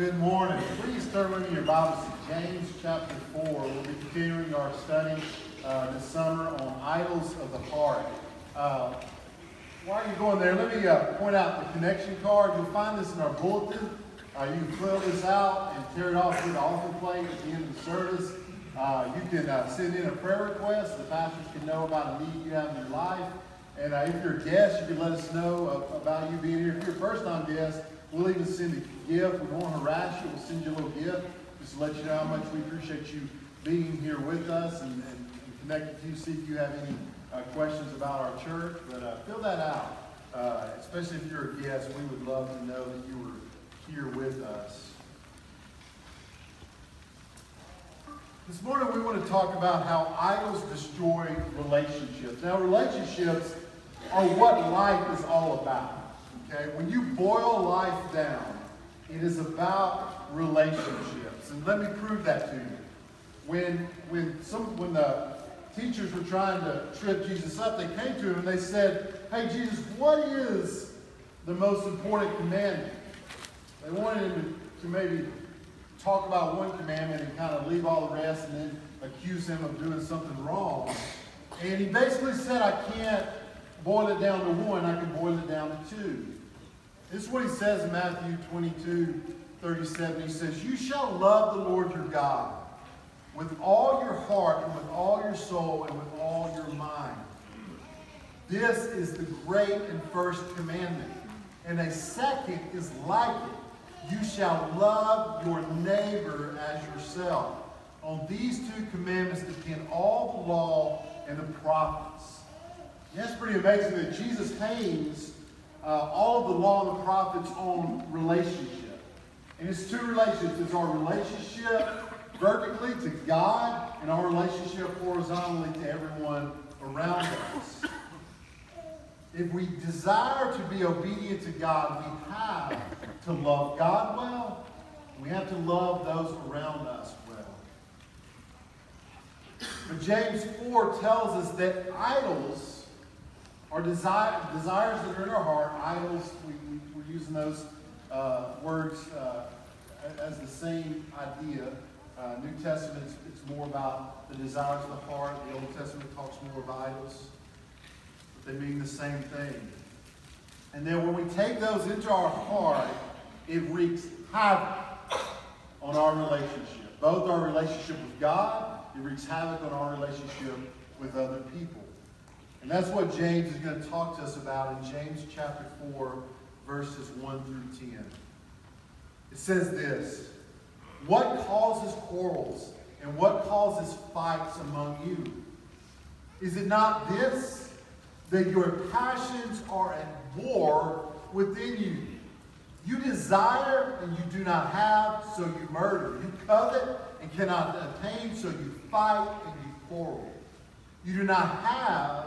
Good morning. Please turn with me your Bibles to James chapter 4. We'll be continuing our study uh, this summer on idols of the heart. Uh, while you're going there, let me uh, point out the connection card. You'll find this in our bulletin. Uh, you can fill this out and tear it off to the altar plate at the end of the service. Uh, you can uh, send in a prayer request. The pastors can know about a need you have in your life. And if you're a guest, you can let us know about you being here. If you're a first-time guest, We'll even send a gift. We won't harass you. We'll send you a little gift just to let you know how much we appreciate you being here with us and, and, and you. See if you have any uh, questions about our church. But uh, fill that out. Uh, especially if you're a guest, we would love to know that you were here with us. This morning we want to talk about how idols destroy relationships. Now, relationships are what life is all about. Okay? When you boil life down, it is about relationships. And let me prove that to you. When, when, some, when the teachers were trying to trip Jesus up, they came to him and they said, Hey, Jesus, what is the most important commandment? They wanted him to, to maybe talk about one commandment and kind of leave all the rest and then accuse him of doing something wrong. And he basically said, I can't boil it down to one, I can boil it down to two. This is what he says in Matthew 22, 37. He says, You shall love the Lord your God with all your heart and with all your soul and with all your mind. This is the great and first commandment. And a second is like it. You shall love your neighbor as yourself. On these two commandments depend all the law and the prophets. That's pretty amazing that Jesus hangs uh, all of the law and the prophets on relationship. And it's two relationships. It's our relationship vertically to God and our relationship horizontally to everyone around us. If we desire to be obedient to God, we have to love God well. We have to love those around us well. But James 4 tells us that idols our desire, desires that are in our heart, idols, we, we, we're using those uh, words uh, as the same idea. Uh, New Testament, it's, it's, more about the desires of the heart. The Old Testament talks more of idols. But they mean the same thing. And then when we take those into our heart, it wreaks havoc on our relationship. Both our relationship with God, it wreaks havoc on our relationship with other people. And that's what James is going to talk to us about in James chapter 4, verses 1 through 10. It says this What causes quarrels and what causes fights among you? Is it not this, that your passions are at war within you? You desire and you do not have, so you murder. You covet and cannot attain, so you fight and you quarrel. You do not have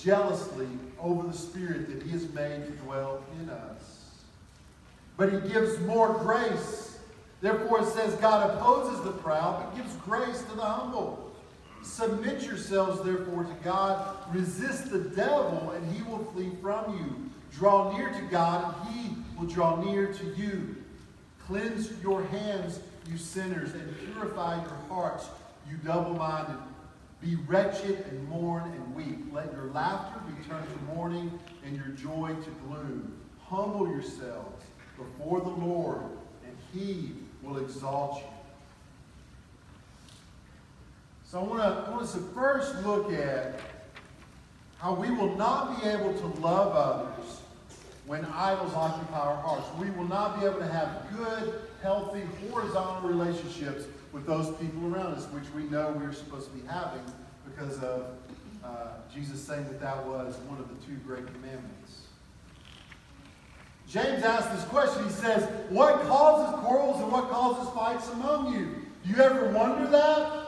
jealously over the Spirit that He has made to dwell in us. But He gives more grace. Therefore, it says God opposes the proud, but gives grace to the humble. Submit yourselves, therefore, to God. Resist the devil, and he will flee from you. Draw near to God, and he will draw near to you. Cleanse your hands, you sinners, and purify your hearts, you double minded. Be wretched and mourn and weep. Let your laughter be turned to mourning and your joy to gloom. Humble yourselves before the Lord, and he will exalt you. So I want, to, want us to first look at how we will not be able to love others when idols occupy our hearts. We will not be able to have good, healthy, horizontal relationships with those people around us, which we know we're supposed to be having because of uh, Jesus saying that that was one of the two great commandments. James asks this question. He says, What causes quarrels and what causes fights among you? Do you ever wonder that?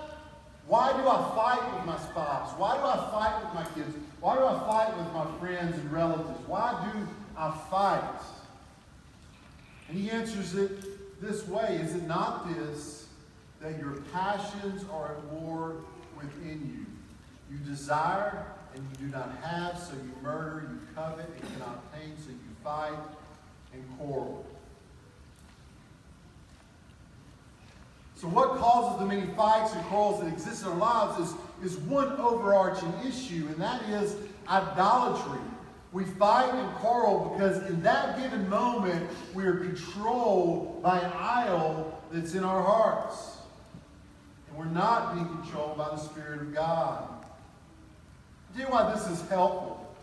Why do I fight with my spouse? Why do I fight with my kids? Why do I fight with my friends and relatives? Why do I fight? And he answers it this way Is it not this, that your passions are at war within you? You desire and you do not have, so you murder, you covet and cannot obtain, so you fight and quarrel. So what causes the many fights and quarrels that exist in our lives is, is one overarching issue, and that is idolatry. We fight and quarrel because in that given moment we are controlled by an idol that's in our hearts. And we're not being controlled by the Spirit of God. Do you know why this is helpful?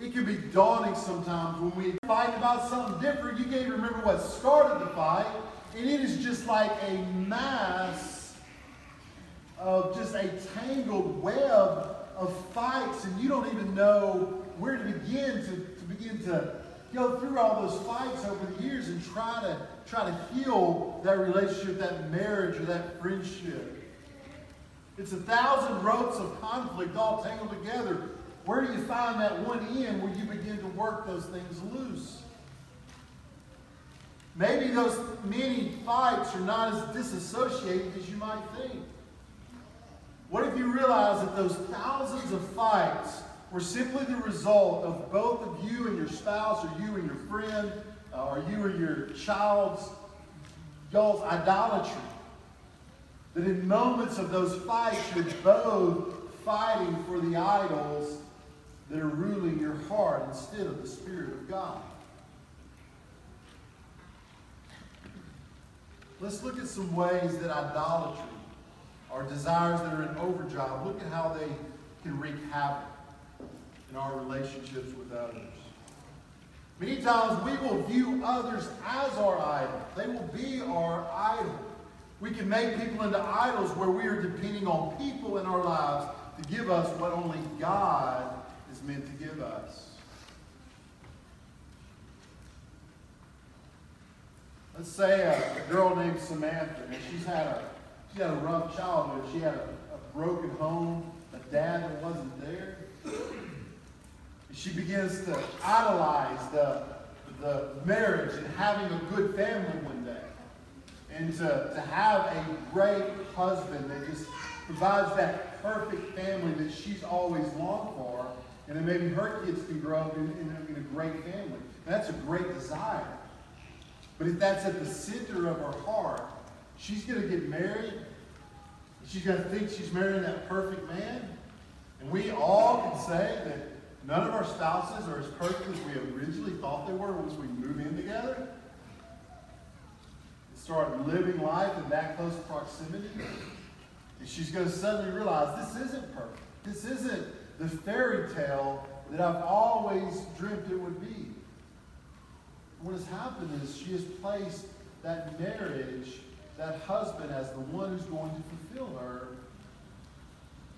It can be daunting sometimes when we fight about something different. You can't even remember what started the fight. And it is just like a mass of just a tangled web of fights. And you don't even know where to begin to, to begin to go through all those fights over the years and try to try to heal that relationship, that marriage, or that friendship. It's a thousand ropes of conflict all tangled together. Where do you find that one end where you begin to work those things loose? Maybe those many fights are not as disassociated as you might think. What if you realize that those thousands of fights were simply the result of both of you and your spouse, or you and your friend, uh, or you and your child's y'all's idolatry? That in moments of those fights, you're both fighting for the idols that are ruling your heart instead of the Spirit of God. Let's look at some ways that idolatry, or desires that are in overdrive, look at how they can wreak havoc in our relationships with others. Many times we will view others as our idol. They will be our idol. We can make people into idols where we are depending on people in our lives to give us what only God is meant to give us. Let's say a, girl named Samantha, and she's had a she had a rough childhood. She had a, a broken home, a dad that wasn't there. She begins to idolize the, the marriage and having a good family one day and to, to have a great husband that just provides that perfect family that she's always longed for, and then maybe her kids can grow up in, in, in a great family. That's a great desire. But if that's at the center of her heart, she's going to get married. She's going to think she's marrying that perfect man. And we all can say that none of our spouses are as perfect as we originally thought they were once we move in together And start living life in that close proximity, and she's going to suddenly realize this isn't perfect. This isn't the fairy tale that I've always dreamt it would be. What has happened is she has placed that marriage, that husband, as the one who's going to fulfill her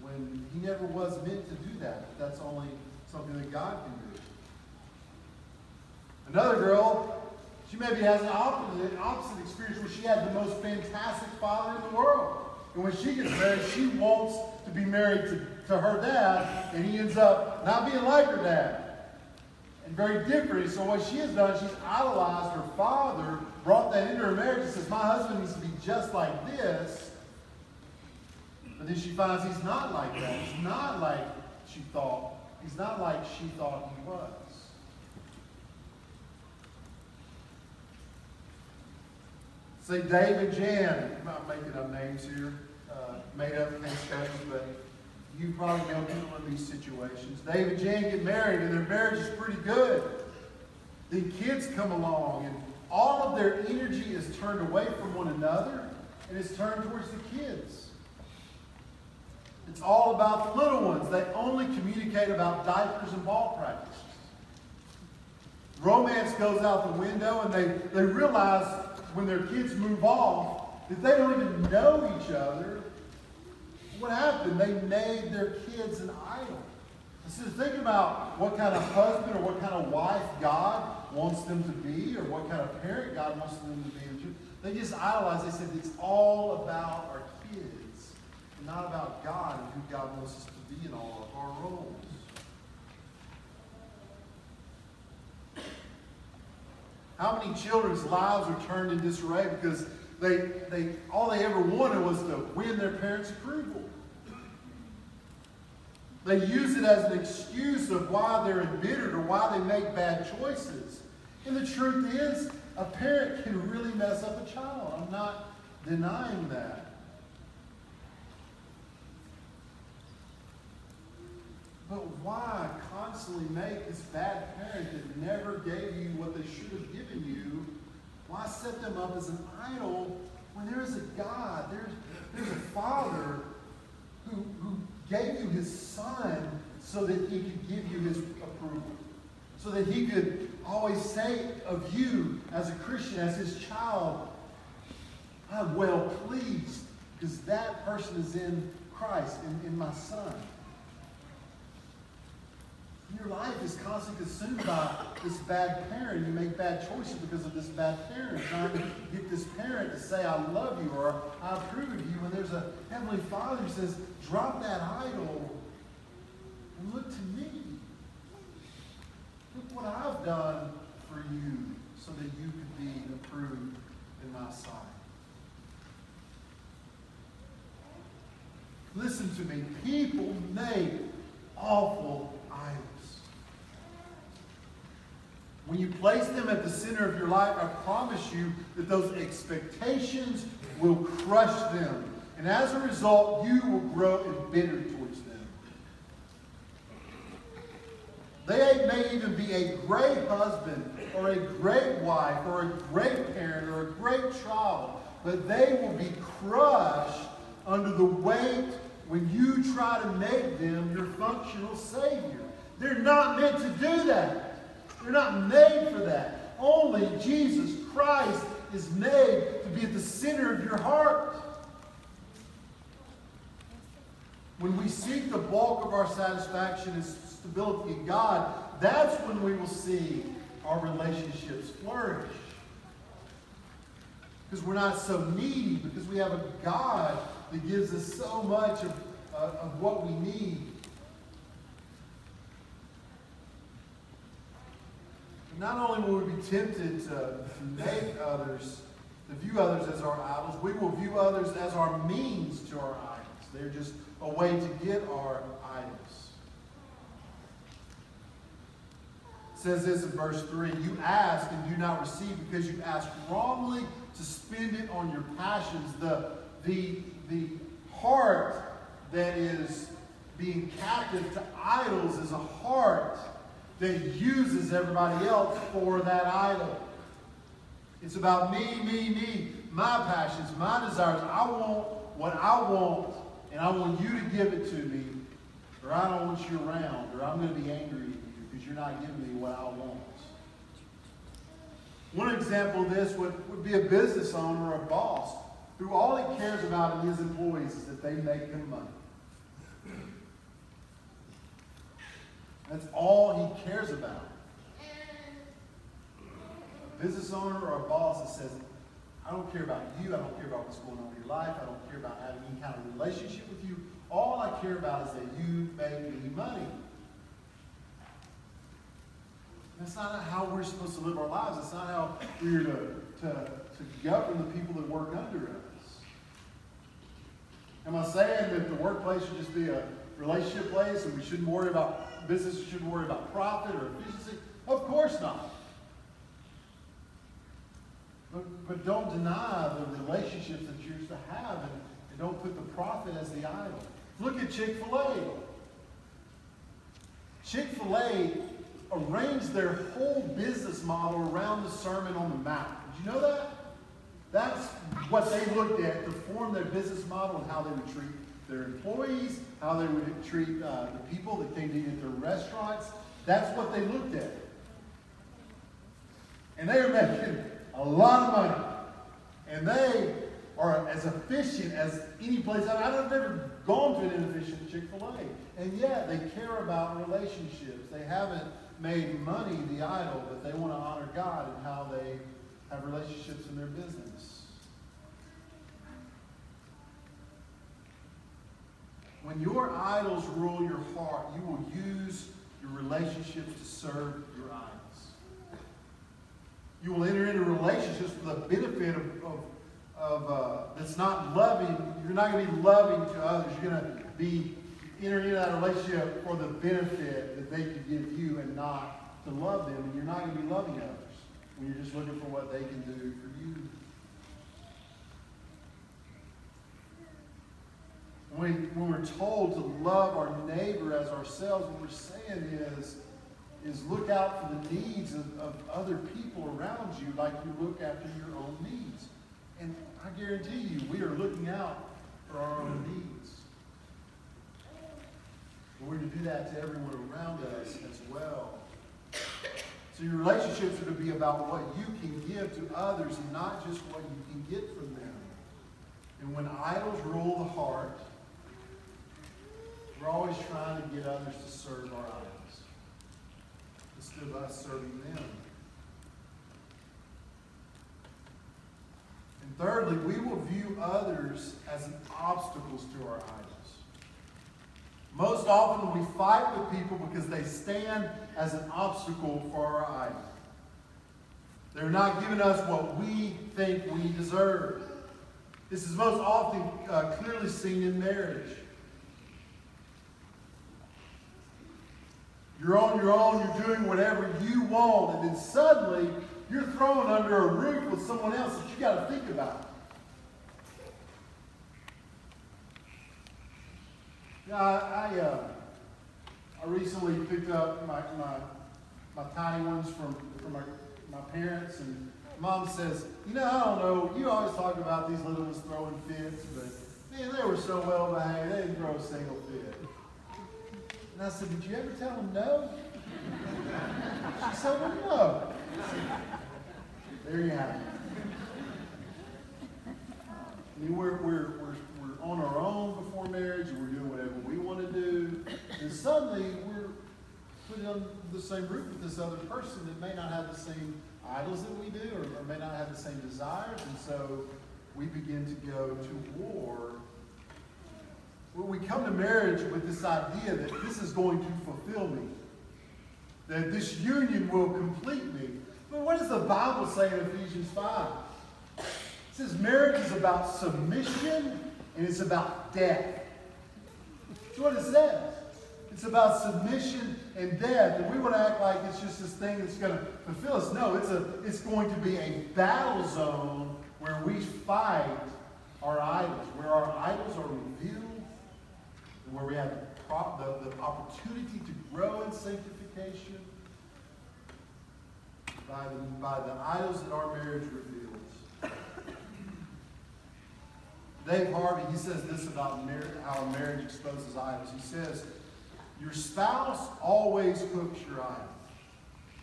when he never was meant to do that. That's only something that God can do. Another girl she maybe has an opposite, opposite experience where she had the most fantastic father in the world. And when she gets married, she wants to be married to, to her dad, and he ends up not being like her dad. And very different. So what she has done, she's idolized her father, brought that into her marriage, and says, My husband needs to be just like this. Then she finds he's not like that. He's not like she thought. He's not like she thought he was. Say David Jan. I'm not making up names here, uh, made up names, but you probably know people in these situations. David Jan get married, and their marriage is pretty good. The kids come along, and all of their energy is turned away from one another, and it's turned towards the kids. It's all about the little ones. They only communicate about diapers and ball practices. Romance goes out the window, and they, they realize when their kids move off, that they don't even know each other, what happened? They made their kids an idol. So think about what kind of husband or what kind of wife God wants them to be or what kind of parent God wants them to be. They just idolize. They said it's all about not about God and who God wants us to be in all of our roles. How many children's lives are turned in disarray because they, they, all they ever wanted was to win their parents' approval? They use it as an excuse of why they're embittered or why they make bad choices. And the truth is, a parent can really mess up a child. I'm not denying that. But why constantly make this bad parent that never gave you what they should have given you? Why set them up as an idol when there is a God, there's, there's a Father who, who gave you his Son so that he could give you his approval? So that he could always say of you as a Christian, as his child, I'm well pleased because that person is in Christ, in, in my Son. Your life is constantly consumed by this bad parent. You make bad choices because of this bad parent. Trying to get this parent to say, I love you or I approve of you. When there's a Heavenly Father who says, drop that idol and look to me. Look what I've done for you so that you could be approved in my sight. Listen to me. People make awful idols. When you place them at the center of your life, I promise you that those expectations will crush them. And as a result, you will grow embittered towards them. They may even be a great husband or a great wife or a great parent or a great child, but they will be crushed under the weight when you try to make them your functional Savior. They're not meant to do that. They're not made for that. Only Jesus Christ is made to be at the center of your heart. When we seek the bulk of our satisfaction and stability in God, that's when we will see our relationships flourish. Because we're not so needy, because we have a God that gives us so much of, uh, of what we need. Not only will we be tempted to make others, to view others as our idols, we will view others as our means to our idols. They're just a way to get our idols. It says this in verse 3 You ask and do not receive because you ask wrongly to spend it on your passions. The, the, the heart that is being captive to idols is a heart that uses everybody else for that idol. It's about me, me, me, my passions, my desires. I want what I want, and I want you to give it to me, or I don't want you around, or I'm going to be angry at you because you're not giving me what I want. One example of this would, would be a business owner or a boss who all he cares about in his employees is that they make him money. That's all he cares about. A business owner or a boss that says, I don't care about you, I don't care about what's going on in your life, I don't care about having any kind of relationship with you. All I care about is that you make me money. That's not how we're supposed to live our lives. That's not how we're to, to, to govern the people that work under us. Am I saying that the workplace should just be a relationship place and we shouldn't worry about business shouldn't worry about profit or efficiency? Of course not. But, but don't deny the relationships that you're to have and, and don't put the profit as the idol. Look at Chick fil A. Chick fil A arranged their whole business model around the Sermon on the Mount. Did you know that? That's what they looked at to form their business model and how they would treat their employees, how they would treat uh, the people that came to eat at their restaurants. That's what they looked at. And they are making a lot of money. And they are as efficient as any place. I've never gone to an inefficient Chick-fil-A. And yet they care about relationships. They haven't made money the idol, but they want to honor God and how they have relationships in their business. When your idols rule your heart, you will use your relationships to serve your idols. You will enter into relationships for the benefit of, of, of uh, that's not loving. You're not going to be loving to others. You're going to be entering into that relationship for the benefit that they can give you and not to love them. And you're not going to be loving others when you're just looking for what they can do for you. When, when we're told to love our neighbor as ourselves, what we're saying is, is look out for the needs of, of other people around you like you look after your own needs. And I guarantee you, we are looking out for our own needs. And we're to do that to everyone around us as well. So your relationships are to be about what you can give to others and not just what you can get from them. And when idols rule the heart, we're always trying to get others to serve our idols instead of us serving them. And thirdly, we will view others as obstacles to our idols. Most often we fight with people because they stand as an obstacle for our idol. They're not giving us what we think we deserve. This is most often uh, clearly seen in marriage. You're on your own, you're doing whatever you want, and then suddenly you're thrown under a roof with someone else that you got to think about. Yeah, I, I, uh, I recently picked up my, my, my tiny ones from, from my, my parents, and mom says, You know, I don't know, you always talk about these little ones throwing fits, but man, they were so well behaved, they didn't throw a single fit. And I said, Did you ever tell him no? She said, Well, no. There you have it. I mean, we're, we're, we're, we're on our own before marriage, we're doing whatever we want to do, and suddenly we're put on the same roof with this other person that may not have the same idols that we do, or, or may not have the same desires, and so we begin to go to war well, we come to marriage with this idea that this is going to fulfill me, that this union will complete me. But what does the Bible say in Ephesians 5? It says marriage is about submission and it's about death. That's what it says. It's about submission and death. And we want to act like it's just this thing that's going to fulfill us. No, it's, a, it's going to be a battle zone where we fight our idols, where our idols are revealed where we have the, the opportunity to grow in sanctification by the, by the idols that our marriage reveals. Dave Harvey, he says this about mar- how marriage exposes idols. He says, Your spouse always hooks your idols.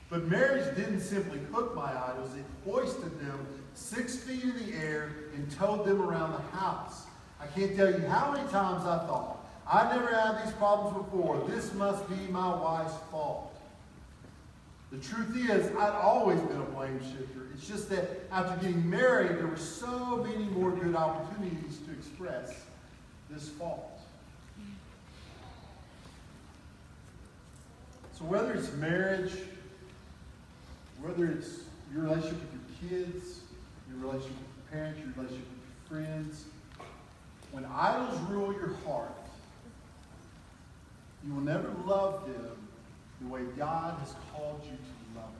But marriage didn't simply hook my idols, it hoisted them six feet in the air and towed them around the house. I can't tell you how many times I thought, I've never had these problems before. This must be my wife's fault. The truth is, I'd always been a blame shifter. It's just that after getting married, there were so many more good opportunities to express this fault. So whether it's marriage, whether it's your relationship with your kids, your relationship with your parents, your relationship with your friends, when idols rule your heart, you will never love them the way God has called you to love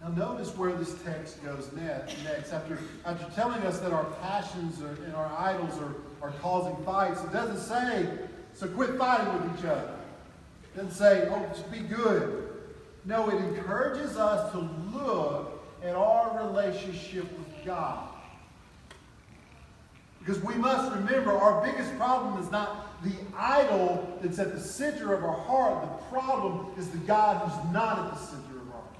them. Now notice where this text goes next. After, after telling us that our passions are, and our idols are, are causing fights, it doesn't say, so quit fighting with each other. It doesn't say, oh, just be good. No, it encourages us to look at our relationship with God. Because we must remember our biggest problem is not the idol that's at the center of our heart. The problem is the God who's not at the center of our heart.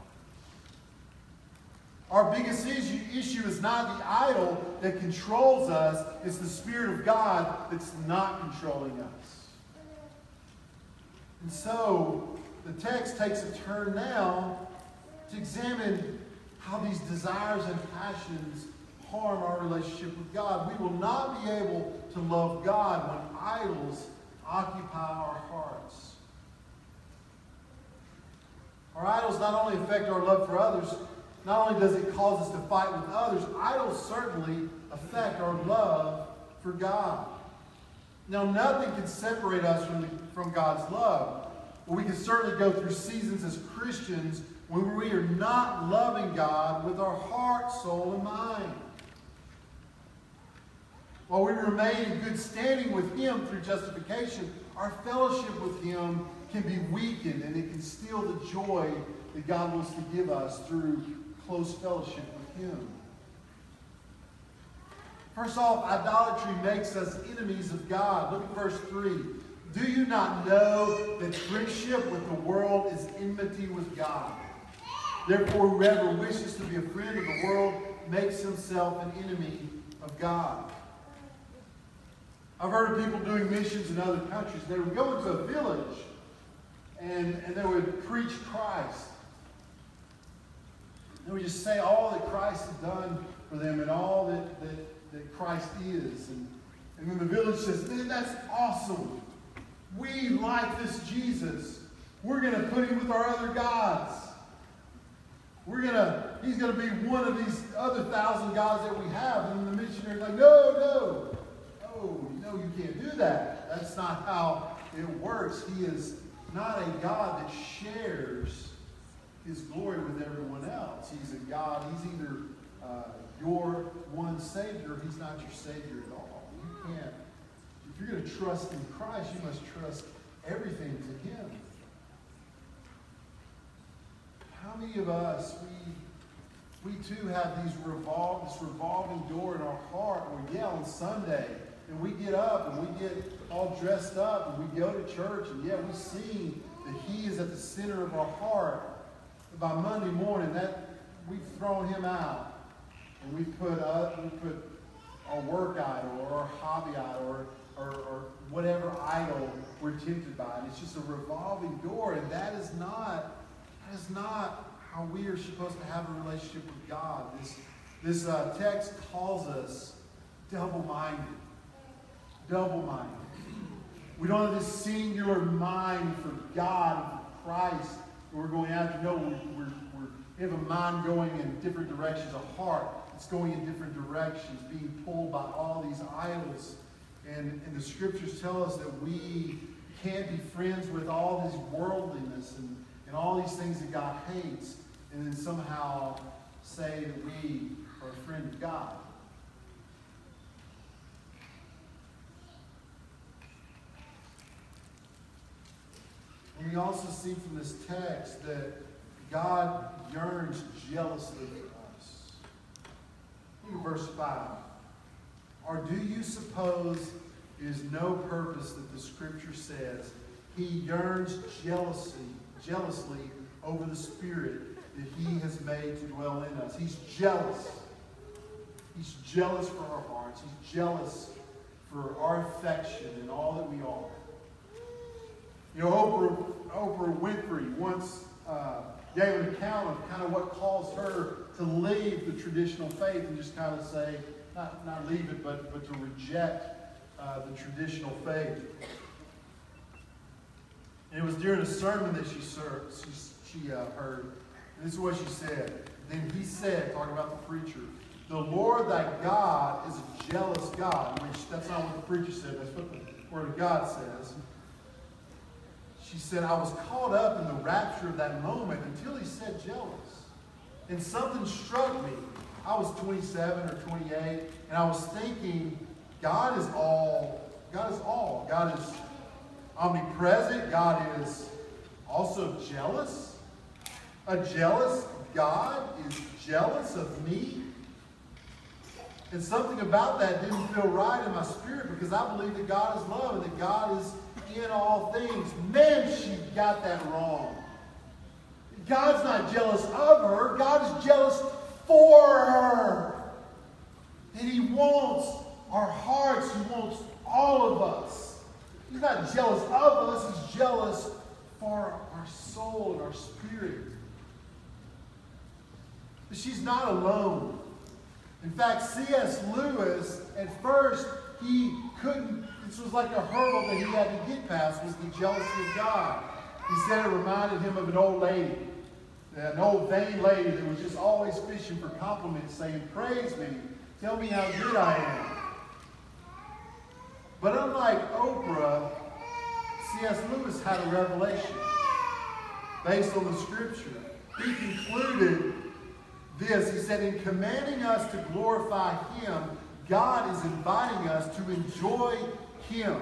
Our biggest issue, issue is not the idol that controls us, it's the Spirit of God that's not controlling us. And so, the text takes a turn now to examine how these desires and passions harm our relationship with God. We will not be able to love God when idols occupy our hearts. Our idols not only affect our love for others, not only does it cause us to fight with others, idols certainly affect our love for God. Now, nothing can separate us from, the, from God's love. But we can certainly go through seasons as Christians when we are not loving God with our heart, soul, and mind. While we remain in good standing with Him through justification, our fellowship with Him can be weakened and it can steal the joy that God wants to give us through close fellowship with Him. First off, idolatry makes us enemies of God. Look at verse 3. Do you not know that friendship with the world is enmity with God? Therefore, whoever wishes to be a friend of the world makes himself an enemy of God. I've heard of people doing missions in other countries. They would go into a village and, and they would preach Christ. They would just say all that Christ has done for them and all that, that, that Christ is. And, and then the village says, Man, that's awesome. We like this Jesus. We're going to put him with our other gods. We're going to, he's going to be one of these other thousand gods that we have. And the missionary's like, no, no. No, you can't do that. That's not how it works. He is not a God that shares his glory with everyone else. He's a God, he's either uh, your one Savior, he's not your Savior at all. You can't if you're going to trust in Christ, you must trust everything to Him. How many of us, we, we too have these revol- this revolving door in our heart where, yeah, on Sunday, and we get up and we get all dressed up and we go to church and, yeah, we see that He is at the center of our heart. But by Monday morning, that we've thrown Him out and we put, uh, we put our work idol or our hobby idol or or, or whatever idol we're tempted by. And it's just a revolving door, and that is not that is not how we are supposed to have a relationship with God. This this uh, text calls us double-minded. Double-minded. We don't have this singular mind for God for Christ. We're going after. No, we're, we're, we're, we have a mind going in different directions, a heart that's going in different directions, being pulled by all these idols and, and the scriptures tell us that we can't be friends with all this worldliness and, and all these things that God hates, and then somehow say that we are a friend of God. And we also see from this text that God yearns jealously for us. Look verse 5. Or do you suppose it is no purpose that the scripture says he yearns jealously, jealously over the spirit that he has made to dwell in us? He's jealous. He's jealous for our hearts. He's jealous for our affection and all that we are. You know, Oprah, Oprah Winfrey once uh, gave an account of kind of what caused her to leave the traditional faith and just kind of say, not, not leave it, but, but to reject uh, the traditional faith. And it was during a sermon that she, served, she, she uh, heard. This is what she said. Then he said, talking about the preacher, the Lord thy God is a jealous God, which that's not what the preacher said, that's what the Word of God says. She said, I was caught up in the rapture of that moment until he said jealous. And something struck me. I was 27 or 28, and I was thinking, God is all. God is all. God is omnipresent. God is also jealous. A jealous God is jealous of me. And something about that didn't feel right in my spirit because I believe that God is love and that God is in all things. Man, she got that wrong. God's not jealous of her. God is jealous for her. And He wants our hearts. He wants all of us. He's not jealous of us, He's jealous for our soul and our spirit. But she's not alone. In fact, C.S. Lewis, at first, he couldn't, this was like a hurdle that he had to get past, was the jealousy of God. He said it reminded him of an old lady, an old vain lady that was just always fishing for compliments, saying, Praise me, tell me how good I am. But unlike Oprah, C.S. Lewis had a revelation based on the scripture. He concluded this. He said, In commanding us to glorify Him, God is inviting us to enjoy Him.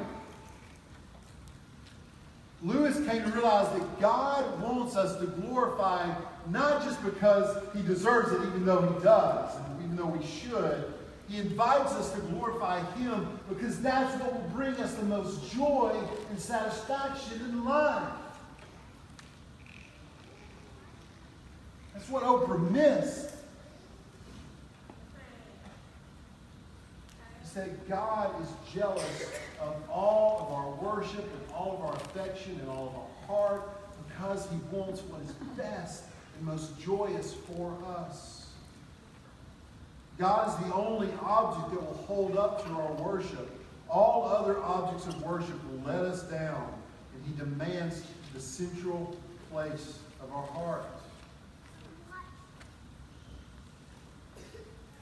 Lewis came to realize that God wants us to glorify not just because He deserves it, even though He does, and even though we should. He invites us to glorify Him because that's what will bring us the most joy and satisfaction in life. That's what Oprah missed. He said God is jealous of all of our worship and all of our affection and all of our heart because he wants what is best and most joyous for us. God is the only object that will hold up to our worship. All other objects of worship will let us down, and he demands the central place of our heart.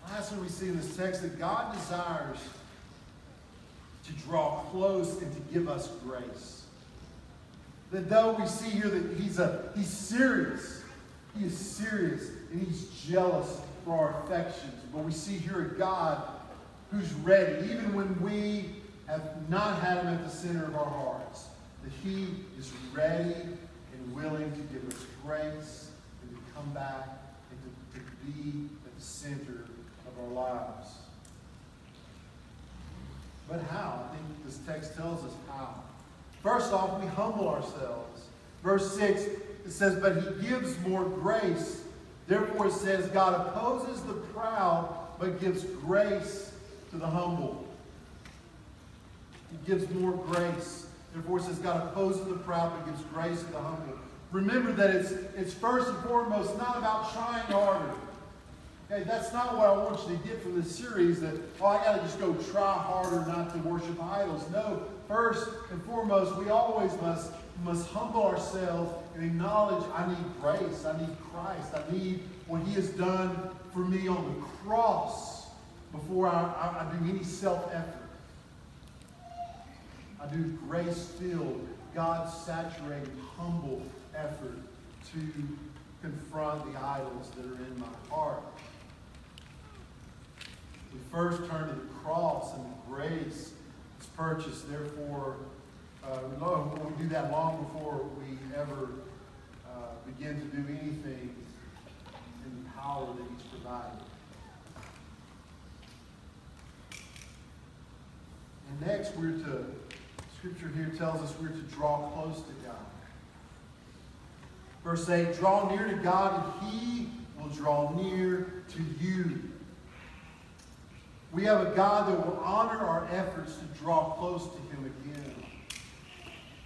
Lastly, we see in this text that God desires to draw close and to give us grace. That though we see here that he's, a, he's serious, he is serious, and he's jealous for our affections. But we see here a God who's ready, even when we have not had him at the center of our hearts, that he is ready and willing to give us grace and to come back and to, to be at the center of our lives. But how? I think this text tells us how. First off, we humble ourselves. Verse 6, it says, But he gives more grace. Therefore, it says, God opposes the proud, but gives grace to the humble. He gives more grace. Therefore, it says, God opposes the proud, but gives grace to the humble. Remember that it's, it's first and foremost not about trying harder. Okay, that's not what I want you to get from this series that, oh, I got to just go try harder not to worship idols. No, first and foremost, we always must, must humble ourselves and acknowledge I need grace. I need Christ. I need what He has done for me on the cross before I, I, I do any self effort. I do grace filled, God saturated, humble effort to confront the idols that are in my heart. We first turn to the cross and the grace is purchased. Therefore, uh, we do that long before we ever uh, begin to do anything in the power that He's provided. And next, we're to, Scripture here tells us we're to draw close to God. Verse 8 Draw near to God, and He will draw near to you. We have a God that will honor our efforts to draw close to Him again.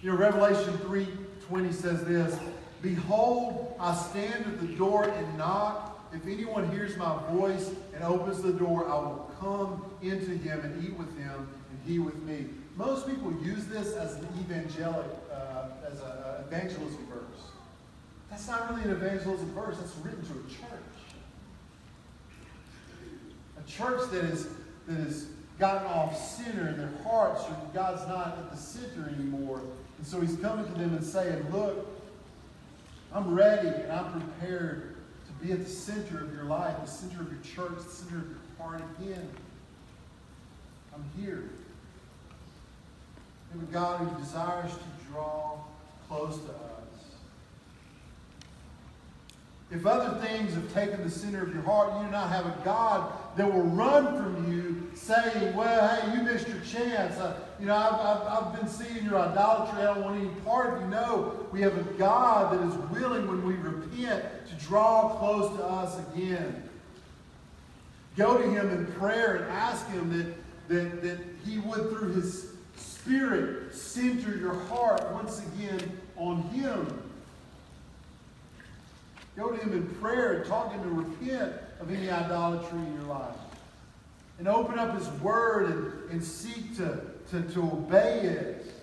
You know, Revelation 3:20 says this, Behold, I stand at the door and knock. If anyone hears my voice and opens the door, I will come into him and eat with him, and he with me. Most people use this as an evangelic, uh, as an evangelism verse. That's not really an evangelism verse. That's written to a church. A church that is that has gotten off center in their hearts, God's not at the center anymore. And so he's coming to them and saying, Look, I'm ready and I'm prepared to be at the center of your life, the center of your church, the center of your heart again. I'm here. We have a God who desires to draw close to us. If other things have taken the center of your heart, you do not have a God that will run from you saying, well, hey, you missed your chance. Uh, you know, I've, I've, I've been seeing your idolatry. I don't want any part of you. No, we have a God that is willing when we repent to draw close to us again. Go to him in prayer and ask him that, that, that he would, through his spirit, center your heart once again on him. Go to him in prayer and talk to him to repent of any idolatry in your life. and open up His Word and, and seek to, to, to obey it,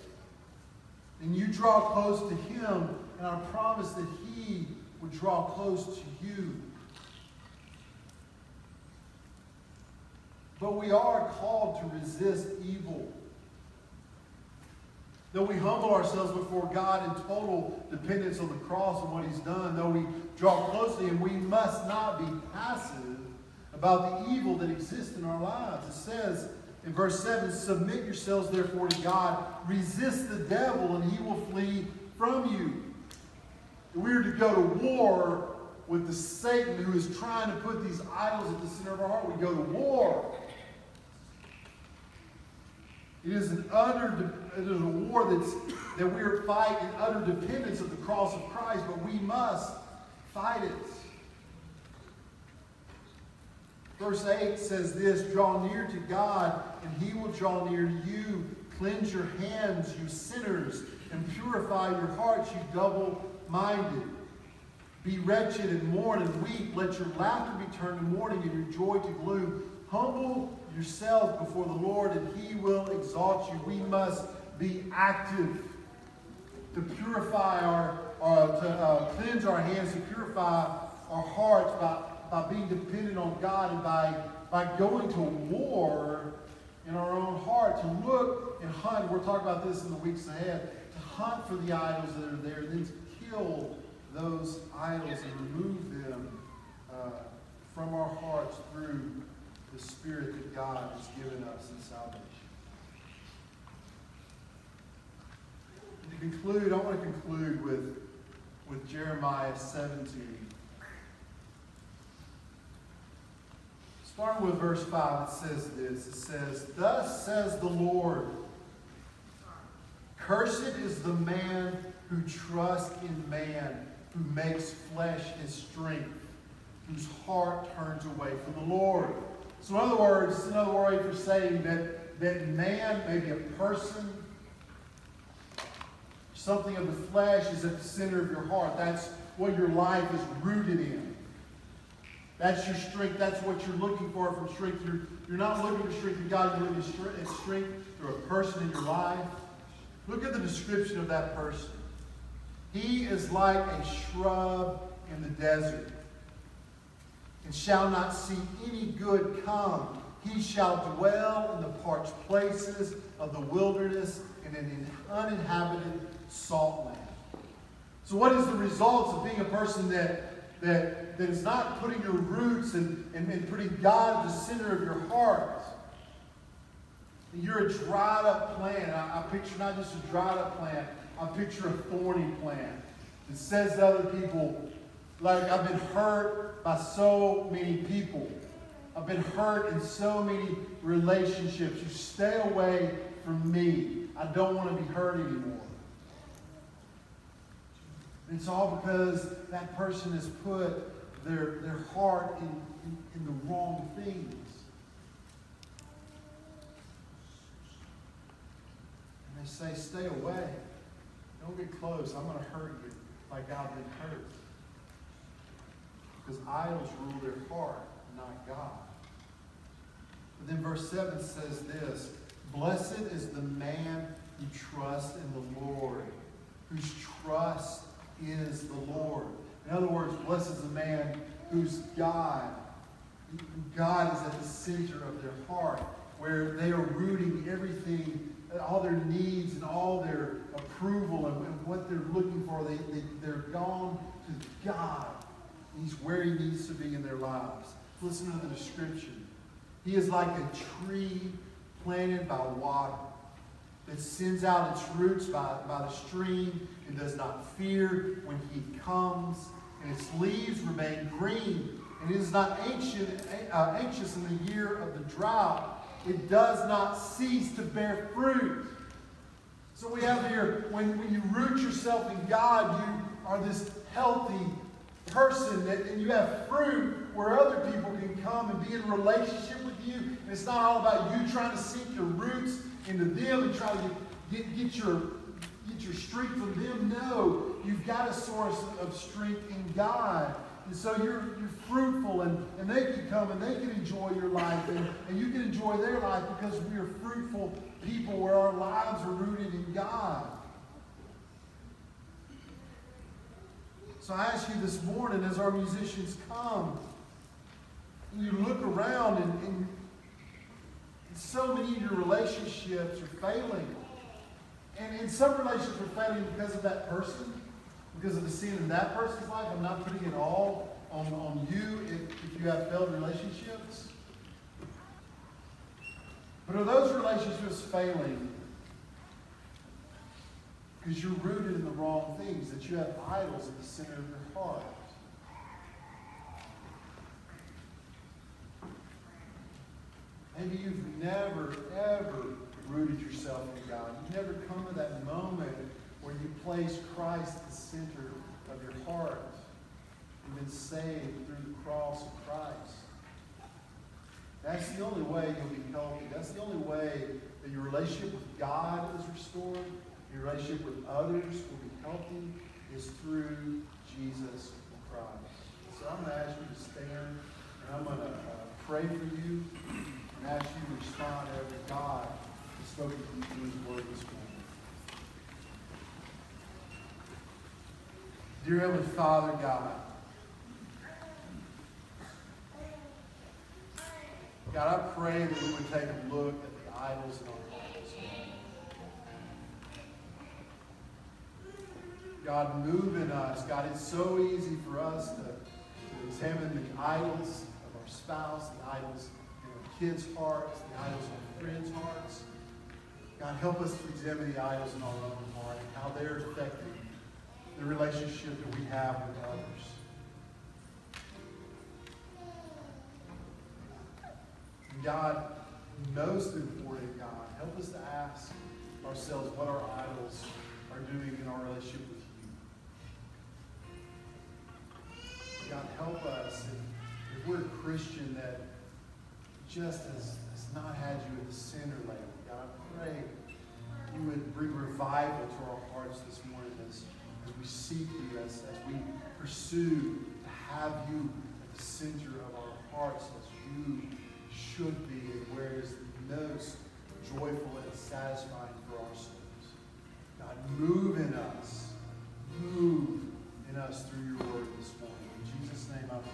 and you draw close to Him, and I promise that He would draw close to you. But we are called to resist evil. Though we humble ourselves before God in total dependence on the cross and what He's done, though we draw closely, and we must not be passive about the evil that exists in our lives. It says in verse 7 Submit yourselves therefore to God, resist the devil, and he will flee from you. We are to go to war with the Satan who is trying to put these idols at the center of our heart. We go to war. It is an utter it is a war that's that we are fighting in utter dependence of the cross of Christ, but we must fight it. Verse 8 says this Draw near to God, and he will draw near to you. Cleanse your hands, you sinners, and purify your hearts, you double minded. Be wretched and mourn and weep. Let your laughter be turned to mourning and your joy to gloom. Humble yourselves before the Lord, and he will exalt you. We must be active to purify our, uh, to uh, cleanse our hands, to purify our hearts by, by being dependent on God and by, by going to war in our own heart, to look and hunt. We'll talk about this in the weeks ahead. To hunt for the idols that are there, and then to kill those idols and remove them uh, from our hearts through the Spirit that God has given us in salvation. And to conclude, I want to conclude with, with Jeremiah 17. Starting with verse 5, it says this. It says, Thus says the Lord, Cursed is the man who trusts in man who makes flesh his strength, whose heart turns away from the Lord. So, in other words, it's another way for saying that, that man, maybe a person, something of the flesh, is at the center of your heart. That's what your life is rooted in. That's your strength. That's what you're looking for from strength. You're, you're not looking for strength in God. You're looking for strength through a person in your life. Look at the description of that person. He is like a shrub in the desert, and shall not see any good come. He shall dwell in the parched places of the wilderness and in an uninhabited salt land. So, what is the results of being a person that, that, that is not putting your roots and, and, and putting God at the center of your heart? You're a dried up plant. I, I picture not just a dried up plant, I picture a thorny plant. that says to other people, like, I've been hurt by so many people. I've been hurt in so many relationships. You stay away from me. I don't want to be hurt anymore. And it's all because that person has put their, their heart in, in, in the wrong things. And they say, stay away. Don't get close. I'm going to hurt you like I've been hurt. Because idols rule their heart, not God. But then verse 7 says this Blessed is the man who trusts in the Lord, whose trust is the Lord. In other words, blessed is the man whose God, God is at the center of their heart, where they are rooting everything all their needs and all their approval and, and what they're looking for, they, they, they're gone to God. He's where He needs to be in their lives. Listen to the description. He is like a tree planted by water that sends out its roots by, by the stream and does not fear when heat comes, and its leaves remain green, and it is not anxious, uh, anxious in the year of the drought it does not cease to bear fruit. So we have here, when, when you root yourself in God, you are this healthy person that, and you have fruit where other people can come and be in relationship with you. And it's not all about you trying to seek your roots into them and try to get, get, your, get your strength from them. No, you've got a source of strength in God. And so you're, you're fruitful and, and they can come and they can enjoy your life and, and you can enjoy their life because we are fruitful people where our lives are rooted in God. So I ask you this morning as our musicians come, you look around and, and so many of your relationships are failing. And in some relationships are failing because of that person, because of the sin in that person's life. I'm not putting it all on, on you if, if you have failed relationships. But are those relationships failing because you're rooted in the wrong things, that you have idols at the center of your heart? Maybe you've never, ever rooted yourself in God. You've never come to that moment where you place Christ at the center of your heart. You've been saved through the cross of Christ. That's the only way you'll be healthy. That's the only way that your relationship with God is restored, your relationship with others will be healthy, is through Jesus Christ. So I'm going to ask you to stand, and I'm going to uh, pray for you and ask you to respond as God has spoken to you through His Word this morning. Dear Heavenly Father, God, God, I pray that we would take a look at the idols in our hearts. God, move in us. God, it's so easy for us to, to examine the idols of our spouse, the idols in our kids' hearts, the idols in our friends' hearts. God, help us to examine the idols in our own heart and how they're affecting the relationship that we have with others. And God, most important, God, help us to ask ourselves what our idols are doing in our relationship with God, help us if, if we're a Christian that just has, has not had you at the center lately. God, I pray you would bring revival to our hearts this morning as, as we seek you, as, as we pursue to have you at the center of our hearts as you should be and where it is most joyful and satisfying for our souls. God, move in us. Move in us through your word this morning. Name pray.